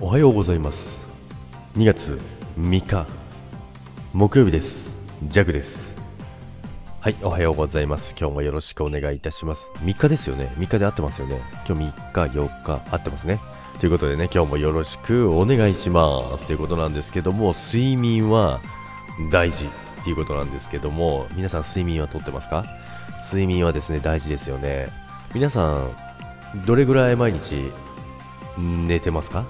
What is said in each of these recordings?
おはようございます。2月3日木曜日です。ジャグです。はいおはようございます。今日もよろしくお願いいたします。3日ですよね。3日で合ってますよね。今日3日4日合ってますね。ということでね今日もよろしくお願いします。ということなんですけども睡眠は大事。っていうことなんですけども皆さん睡眠はとってますか？睡眠はですね大事ですよね。皆さんどれぐらい毎日寝てますか？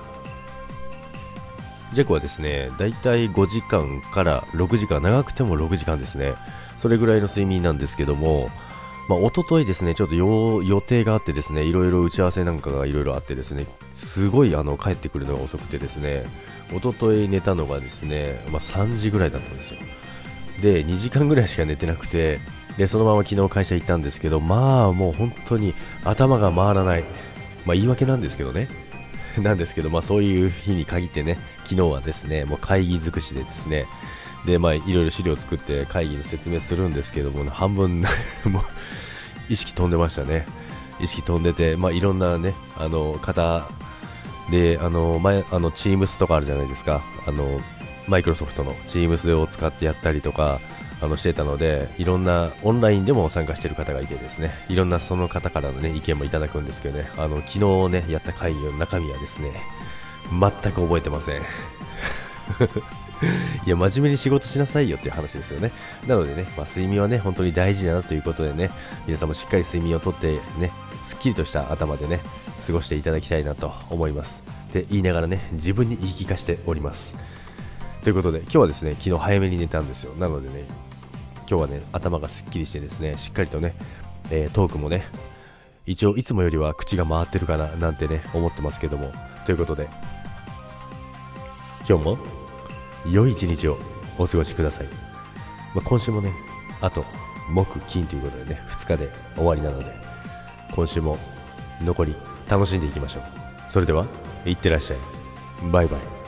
ジャコはですね、だいたい5時間から6時間、長くても6時間ですね。それぐらいの睡眠なんですけども、まあ、一昨日ですね、ちょっと予定があってですね、いろいろ打ち合わせなんかがいろいろあってですね、すごいあの帰ってくるのが遅くてですね、一昨日寝たのがですね、まあ、3時ぐらいだったんですよ。で、2時間ぐらいしか寝てなくて、で、そのまま昨日会社行ったんですけど、まあもう本当に頭が回らない。まあ言い訳なんですけどね。なんですけど、まあそういう日に限ってね、昨日はですね、もう会議尽くしでですね、で、まあいろいろ資料作って会議の説明するんですけども、半分 もう意識飛んでましたね。意識飛んでて、まあいろんなね、あの、方で、あの、前、あの、Teams とかあるじゃないですか。あの、マイクロソフトの Teams を使ってやったりとか、あのしてたので、いろんなオンラインでも参加してる方がいてですね、いろんなその方からのね、意見もいただくんですけどね、あの、昨日ね、やった会議の中身はですね、全く覚えてません。いや、真面目に仕事しなさいよっていう話ですよね。なのでね、まあ、睡眠はね、本当に大事だなということでね、皆さんもしっかり睡眠をとってね、すっきりとした頭でね、過ごしていただきたいなと思います。って言いながらね、自分に言い聞かせております。ということで、今日はですね、昨日早めに寝たんですよ。なのでね、今日はね、頭がすっきりしてですね、しっかりとね、えー、トークもね、一応いつもよりは口が回ってるかななんてね、思ってますけども。ということで、今日も良い一日をお過ごしください。まあ、今週もね、あと、木、金ということでね、2日で終わりなので、今週も残り楽しんでいきましょう。それでは、いってらっしゃい。バイバイ。